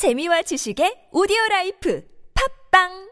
재미와 지식의 오디오 라이프. 팝빵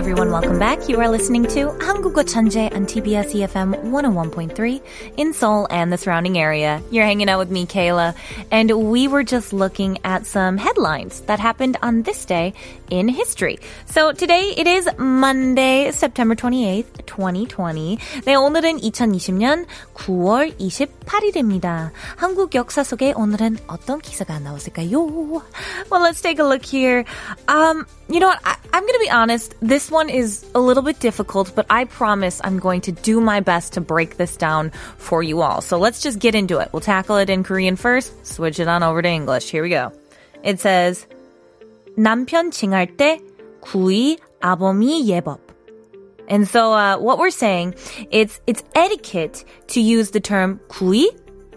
everyone, welcome back. You are listening to 한국어 천재 on TBS EFM 101.3 in Seoul and the surrounding area. You're hanging out with me, Kayla, and we were just looking at some headlines that happened on this day in history. So today it is Monday, September 28th, 2020. 네, 오늘은 2020년 9월 28일입니다. 한국 역사 속에 오늘은 어떤 기사가 나왔을까요? Well, let's take a look here. Um, you know what? I, I'm going to be honest. This one is a little bit difficult, but I promise I'm going to do my best to break this down for you all. So let's just get into it. We'll tackle it in Korean first, switch it on over to English. Here we go. It says, 남편 징할 때 구이 아범이 예법. And so, uh, what we're saying, it's, it's etiquette to use the term 구이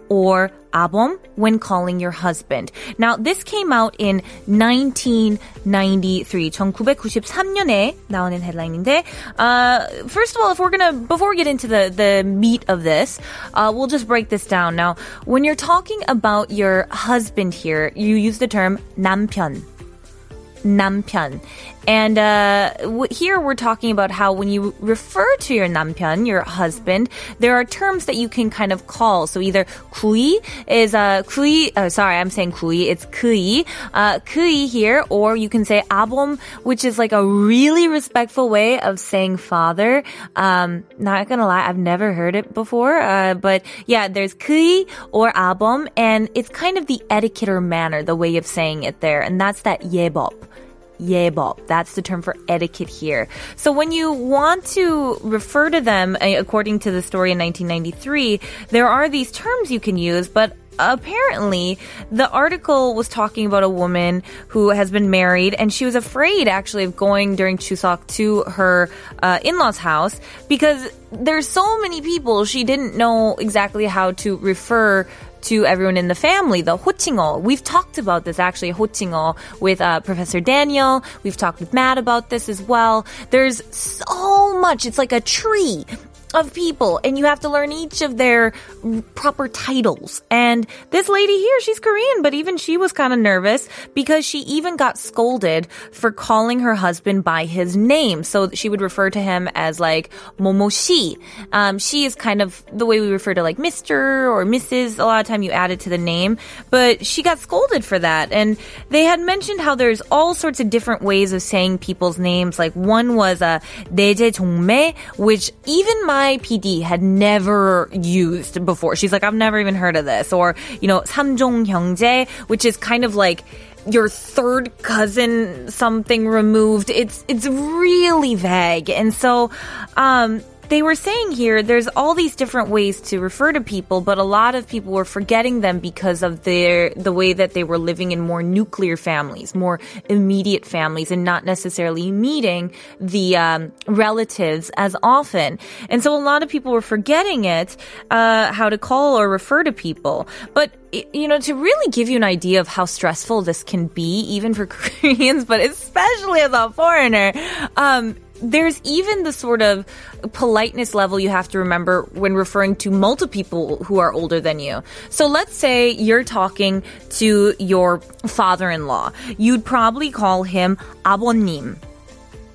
or abom when calling your husband. Now, this came out in 1993. 1993년에 나오는 headline인데, uh, first of all, if we're gonna, before we get into the, the meat of this, uh, we'll just break this down. Now, when you're talking about your husband here, you use the term 남편. 남편. And uh, w- here we're talking about how when you refer to your 남편, your husband, there are terms that you can kind of call. So either kui is a uh, kui. Oh, sorry, I'm saying kui. It's kui, uh, kui here, or you can say abom, which is like a really respectful way of saying father. Um, not gonna lie, I've never heard it before. Uh, but yeah, there's kui or abom, and it's kind of the etiquette or manner, the way of saying it there, and that's that yebop. 예법. That's the term for etiquette here. So when you want to refer to them, uh, according to the story in 1993, there are these terms you can use, but apparently the article was talking about a woman who has been married and she was afraid actually of going during Chuseok to her uh, in-laws house because there's so many people she didn't know exactly how to refer to everyone in the family, the 호칭어. We've talked about this actually, 호칭어, with uh, Professor Daniel. We've talked with Matt about this as well. There's so much. It's like a tree of people and you have to learn each of their proper titles. And this lady here, she's Korean, but even she was kind of nervous because she even got scolded for calling her husband by his name. So she would refer to him as like Momo Shi. Um, she is kind of the way we refer to like Mr. or Mrs. A lot of time you add it to the name, but she got scolded for that. And they had mentioned how there's all sorts of different ways of saying people's names. Like one was a uh, 내제 종매, which even my my PD had never used before. She's like, I've never even heard of this. Or, you know, 삼종 형제, which is kind of like your third cousin something removed. It's it's really vague. And so um they were saying here there's all these different ways to refer to people, but a lot of people were forgetting them because of their the way that they were living in more nuclear families, more immediate families, and not necessarily meeting the um, relatives as often. And so a lot of people were forgetting it, uh, how to call or refer to people. But you know, to really give you an idea of how stressful this can be, even for Koreans, but especially as a foreigner, um, there's even the sort of politeness level you have to remember when referring to multiple people who are older than you. So let's say you're talking to your father-in-law. You'd probably call him 아버님.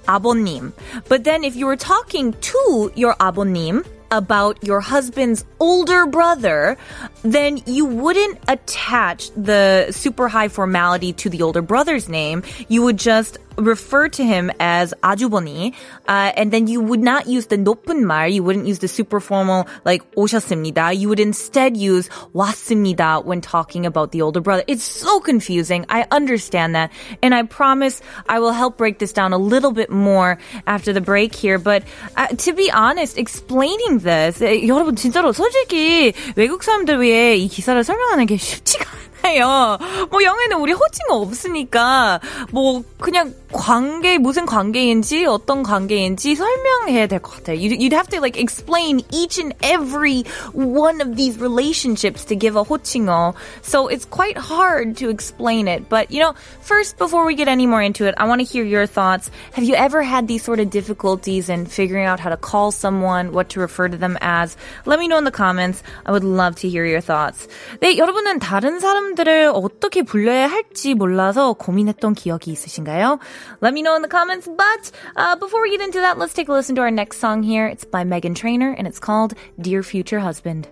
아버님. But then if you were talking to your 아버님, about your husband's older brother, then you wouldn't attach the super high formality to the older brother's name. You would just refer to him as 아주버니, uh, and then you would not use the 높은 말. You wouldn't use the super formal like 오셨습니다. You would instead use 왔습니다 when talking about the older brother. It's so confusing. I understand that, and I promise I will help break this down a little bit more after the break here. But uh, to be honest, explaining this, 여러분 진짜로 솔직히 외국 사람들 위해 이 기사를 설명하는 게 쉽지가 않아요. 뭐 영어에는 우리 호칭어 없으니까 뭐 그냥 관계 무슨 관계인지 어떤 관계인지 설명해야 될 것 같아요. You'd, you'd have to like explain each and every one of these relationships to give a 호칭어. So it's quite hard to explain it. But you know, first before we get any more into it, I want to hear your thoughts. Have you ever had these sort of difficulties in figuring out how to call someone, what to refer to them as? Let me know in the comments. I would love to hear your thoughts. 네, 여러분은 다른 사람들을 어떻게 불러야 할지 몰라서 고민했던 기억이 있으신가요? Let me know in the comments. But uh, before we get into that, let's take a listen to our next song here. It's by Meghan Trainor and it's called Dear Future Husband.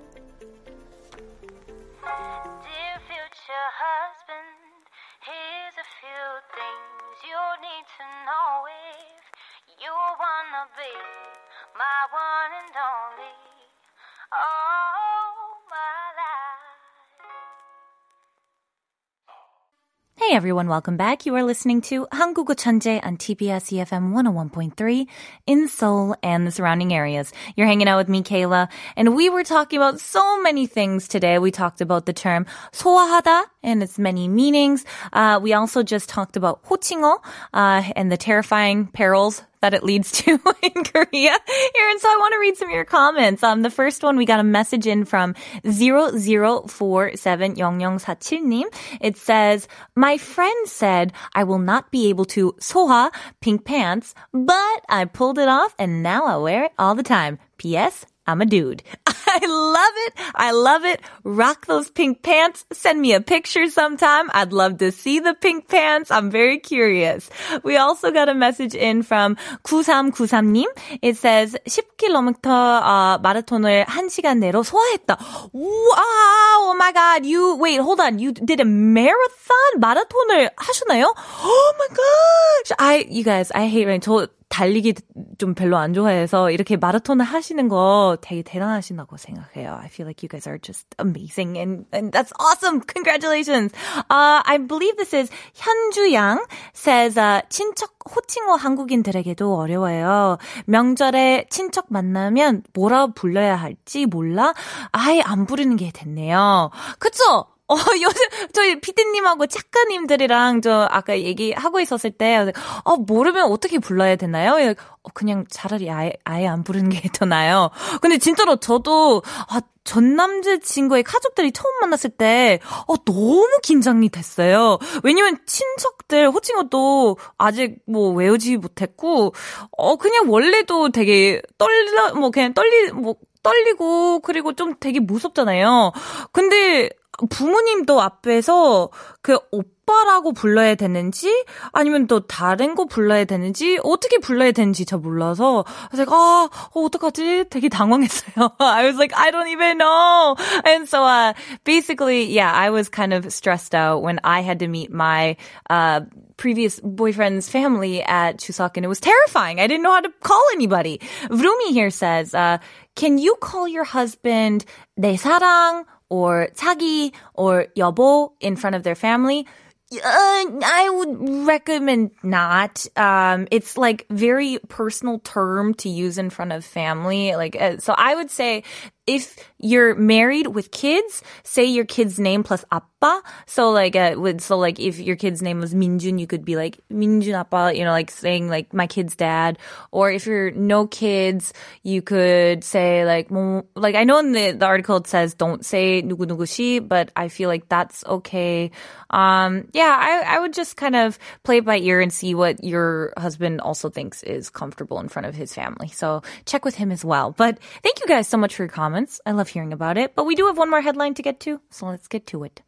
Hey everyone, welcome back. You are listening to 한국어 천재 on TBS EFM 101.3 in Seoul and the surrounding areas. You're hanging out with me, Kayla, and we were talking about so many things today. We talked about the term 소화하다 and its many meanings. Uh, we also just talked about 호칭어 uh, and the terrifying perils that it leads to in Korea. Aaron, so I want to read some of your comments. Um, the first one, we got a message in from 00470047님. It says, my friend said I will not be able to soha pink pants, but I pulled it off and now I wear it all the time. P.S. I'm a dude. I love it. I love it. Rock those pink pants. Send me a picture sometime. I'd love to see the pink pants. I'm very curious. We also got a message in from 9393님. It says 10km uh, 마라톤을 1시간 내로 소화했다. Wow! Oh my god. You wait, hold on. You did a marathon 마라톤을 하셨나요? Oh my gosh. I you guys, I hate running. 저 달리기 좀 별로 안 좋아해서 이렇게 마라톤을 하시는 거 되게 대단하시다고 생각해요. I feel like you guys are just amazing and, and that's awesome. Congratulations. Uh, I believe this is 현주 양 says uh, 친척 호칭어 한국인들에게도 어려워요. 명절에 친척 만나면 뭐라 불러야 할지 몰라 아예 안 부르는 게 됐네요. 그쵸? 어, 요즘, 저희 피디님하고 작가님들이랑 저 아까 얘기하고 있었을 때, 어, 모르면 어떻게 불러야 되나요? 어, 그냥 차라리 아예, 아예 안 부르는 게 더 나아요. 근데 진짜로 저도, 아, 전 남자친구의 가족들이 처음 만났을 때, 어, 너무 긴장이 됐어요. 왜냐면 친척들 호칭어도 아직 뭐 외우지 못했고, 어, 그냥 원래도 되게 떨려, 뭐 그냥 떨리, 뭐, 떨리고, 그리고 좀 되게 무섭잖아요. 근데 부모님도 앞에서 그 오빠라고 불러야 되는지 아니면 또 다른 거 불러야 되는지 어떻게 불러야 되는지 잘 몰라서 제가 아 어, 어떡하지 되게 당황했어요. I was like I don't even know. And so uh, basically yeah I was kind of stressed out when I had to meet my uh, previous boyfriend's family at Chuseok and it was terrifying. I didn't know how to call anybody. Vrumi here says uh, can you call your husband 내 사랑 or 자기 or 여보 in front of their family, uh, I would recommend not. Um, it's like very personal term to use in front of family. Like, uh, so I would say if you're married with kids, say your kid's name plus 아빠. So like, uh, with, so like if your kid's name was Minjun, you could be like Minjun 아빠, you know, like saying like my kid's dad. Or if you're no kids, you could say like, 뭐, like I know in the, the article it says don't say 누구 누구시, but I feel like that's okay. Um, yeah, I, I would just kind of play it by ear and see what your husband also thinks is comfortable in front of his family. So check with him as well. But thank you guys so much for your comments. I love hearing about it. But we do have one more headline to get to, so let's get to it.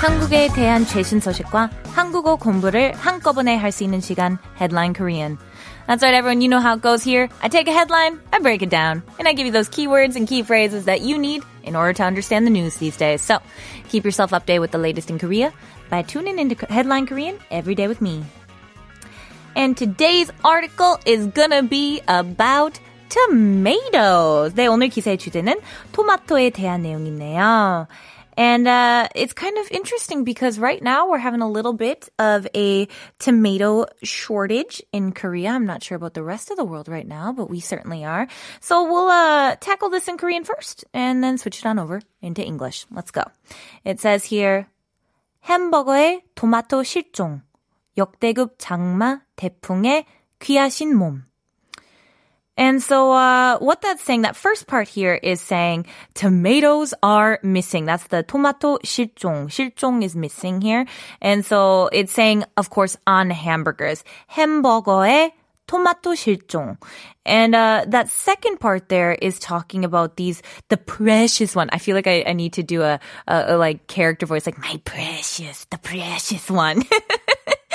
한국에 대한 최신 소식과 한국어 공부를 한꺼번에 할 수 있는 시간 Headline Korean. That's right, everyone. You know how it goes here. I take a headline, I break it down, and I give you those keywords and key phrases that you need in order to understand the news these days. So keep yourself updated with the latest in Korea by tuning into Headline Korean every day with me. And today's article is gonna be about tomatoes. 네, 오늘 기사의 주제는 토마토에 대한 내용이네요. And uh, it's kind of interesting because right now we're having a little bit of a tomato shortage in Korea. I'm not sure about the rest of the world right now, but we certainly are. So we'll uh, tackle this in Korean first and then switch it on over into English. Let's go. It says here, 햄버거의 토마토 실종. 역대급 장마 태풍에 귀하신 몸. And so, uh, what that's saying, that first part here is saying tomatoes are missing. That's the tomato 실종. 실종 is missing here. And so it's saying, of course, on hamburgers. 햄버거에 tomato 실종. And uh, that second part there is talking about these, the precious one. I feel like I, I need to do a, a, a like character voice, like my precious, the precious one.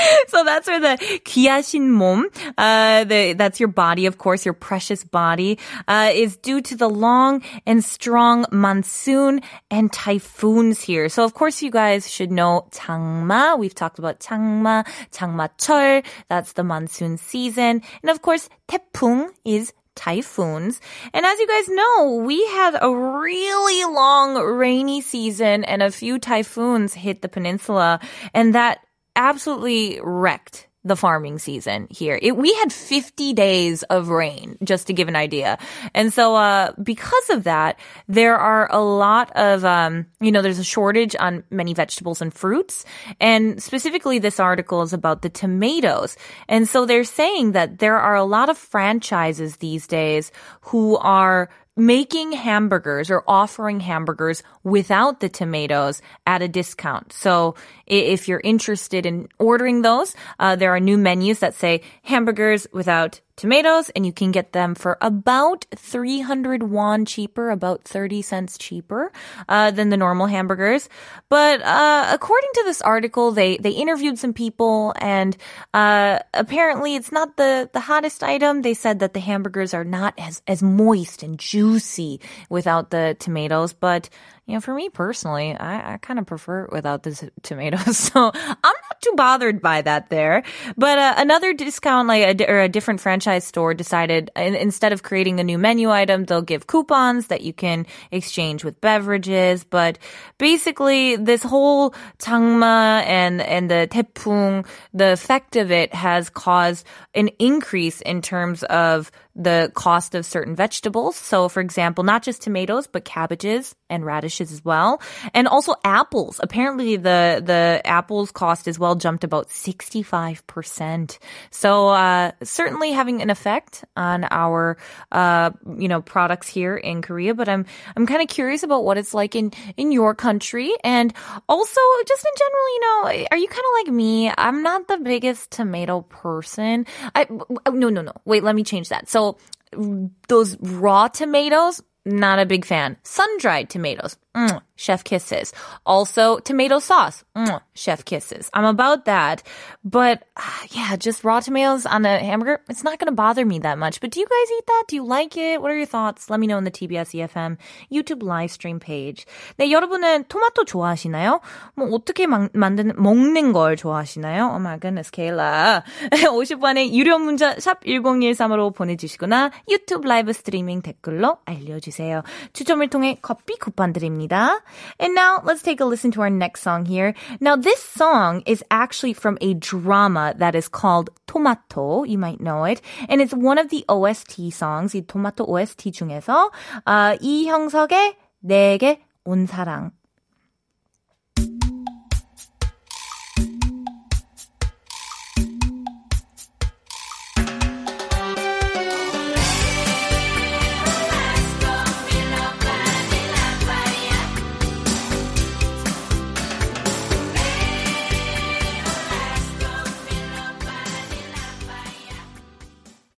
so that's where the 귀하신 몸, uh, the, that's your body, of course, your precious body, uh, is due to the long and strong monsoon and typhoons here. So of course you guys should know 장마. We've talked about 장마, 장마철. That's the monsoon season. And of course, 태풍 is typhoons. And as you guys know, we had a really long rainy season and a few typhoons hit the peninsula and that absolutely wrecked the farming season here. It, we had 50 days of rain, just to give an idea. And so, uh, because of that, there are a lot of, um, you know, there's a shortage on many vegetables and fruits. And specifically, this article is about the tomatoes. And so they're saying that there are a lot of franchises these days who are making hamburgers or offering hamburgers without the tomatoes at a discount. So if you're interested in ordering those, uh, there are new menus that say hamburgers without tomatoes and you can get them for about 300 won cheaper, about 30 cents cheaper uh, than the normal hamburgers. But uh, according to this article, they, they interviewed some people and uh, apparently it's not the, the hottest item. They said that the hamburgers are not as, as moist and juicy without the tomatoes, but you know, for me personally, I, I kind of prefer it without the tomatoes. So I'm not too bothered by that there. But uh, another discount, like a, or a different franchise store decided in, instead of creating a new menu item, they'll give coupons that you can exchange with beverages. But basically, this whole 장마 and, and the 태풍, the effect of it has caused an increase in terms of the cost of certain vegetables. So, for example, not just tomatoes, but cabbages and radishes as well. And also apples. Apparently the, the apples cost as well jumped about 65%. So, uh, certainly having an effect on our, uh, you know, products here in Korea. But I'm, I'm kind of curious about what it's like in, in your country. And also just in general, you know, are you kind of like me? I'm not the biggest tomato person. I, no, no, no. Wait, let me change that. So those raw tomatoes, not a big fan. Sun dried tomatoes, mm, chef kisses. Also, tomato sauce, mm, chef kisses. I'm about that. But uh, yeah, just raw tomatoes on a hamburger, it's not going to bother me that much. But do you guys eat that? Do you like it? What are your thoughts? Let me know in the TBS EFM YouTube live stream page. 네, 여러분은 토마토 좋아하시나요? 뭐 어떻게 막, 만드는 먹는 걸 좋아하시나요? Oh my goodness, Kayla. 50번의 유료 문자 샵 1013으로 보내 주시거나 유튜브 라이브 스트리밍 댓글로 알려 주세요. 추첨을 통해 커피 쿠폰 드립니다. And now let's take a listen to our next song here. Now this song is actually from a drama that is called Tomato. You might know it. And it's one of the OST songs, 이 토마토 OST 중에서 어, 이형석의 내게 온 사랑